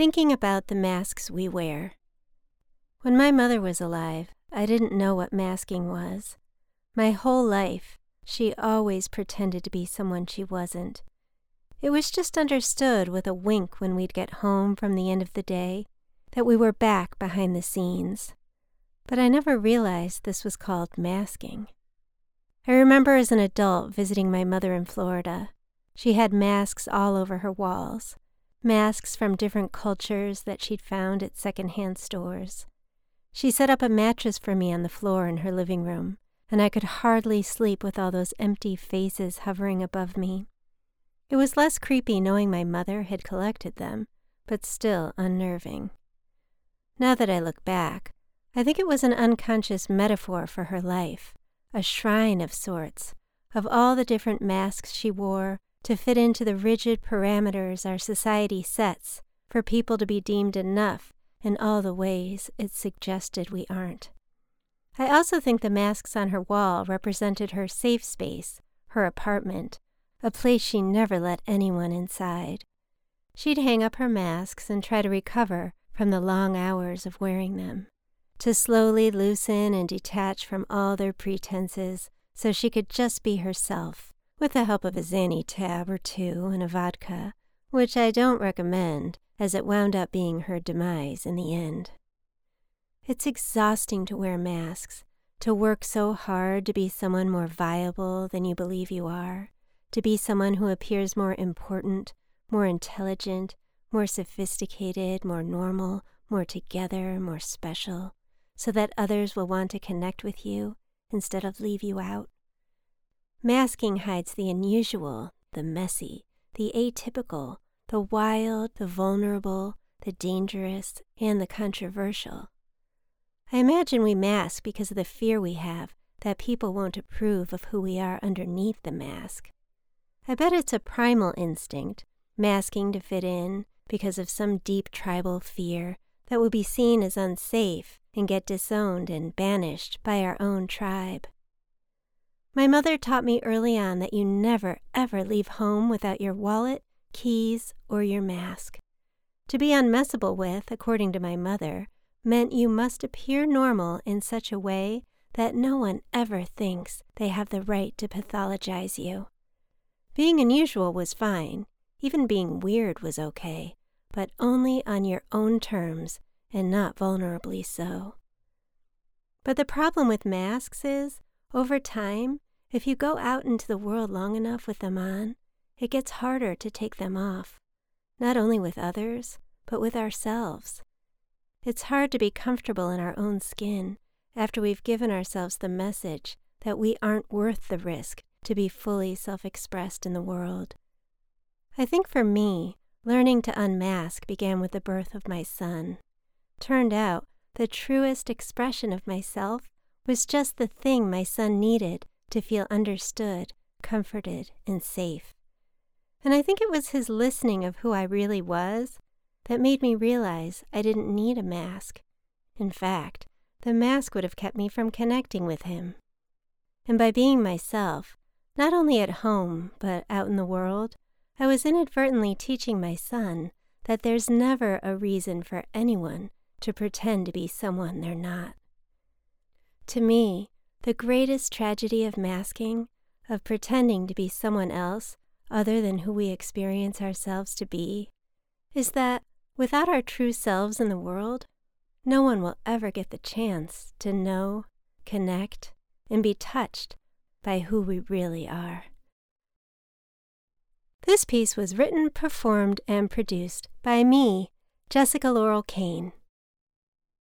Thinking about the masks we wear. When my mother was alive, I didn't know what masking was. My whole life, she always pretended to be someone she wasn't. It was just understood with a wink when we'd get home from the end of the day that we were back behind the scenes. But I never realized this was called masking. I remember as an adult visiting my mother in Florida. She had masks all over her walls, masks from different cultures that she'd found at secondhand stores. She set up a mattress for me on the floor in her living room, and I could hardly sleep with all those empty faces hovering above me. It was less creepy knowing my mother had collected them, but still unnerving. Now that I look back, I think it was an unconscious metaphor for her life, a shrine of sorts, of all the different masks she wore to fit into the rigid parameters our society sets for people to be deemed enough in all the ways it suggested we aren't. I also think the masks on her wall represented her safe space, her apartment, a place she never let anyone inside. She'd hang up her masks and try to recover from the long hours of wearing them, to slowly loosen and detach from all their pretenses so she could just be herself, with the help of a Xanny tab or two and a vodka, which I don't recommend as it wound up being her demise in the end. It's exhausting to wear masks, to work so hard to be someone more viable than you believe you are, to be someone who appears more important, more intelligent, more sophisticated, more normal, more together, more special, so that others will want to connect with you instead of leave you out. Masking hides the unusual, the messy, the atypical, the wild, the vulnerable, the dangerous, and the controversial. I imagine we mask because of the fear we have that people won't approve of who we are underneath the mask. I bet it's a primal instinct, masking to fit in because of some deep tribal fear that will be seen as unsafe and get disowned and banished by our own tribe. My mother taught me early on that you never, ever leave home without your wallet, keys, or your mask. To be unmessable with, according to my mother, meant you must appear normal in such a way that no one ever thinks they have the right to pathologize you. Being unusual was fine, even being weird was okay, but only on your own terms and not vulnerably so. But the problem with masks is, over time, if you go out into the world long enough with them on, it gets harder to take them off, not only with others, but with ourselves. It's hard to be comfortable in our own skin after we've given ourselves the message that we aren't worth the risk to be fully self expressed in the world. I think for me, learning to unmask began with the birth of my son. Turned out, the truest expression of myself was just the thing my son needed to feel understood, comforted, and safe. And I think it was his listening of who I really was that made me realize I didn't need a mask. In fact, the mask would have kept me from connecting with him. And by being myself, not only at home, but out in the world, I was inadvertently teaching my son that there's never a reason for anyone to pretend to be someone they're not. To me, the greatest tragedy of masking, of pretending to be someone else other than who we experience ourselves to be, is that without our true selves in the world, no one will ever get the chance to know, connect, and be touched by who we really are. This piece was written, performed, and produced by me, Jessica Laurel Kane.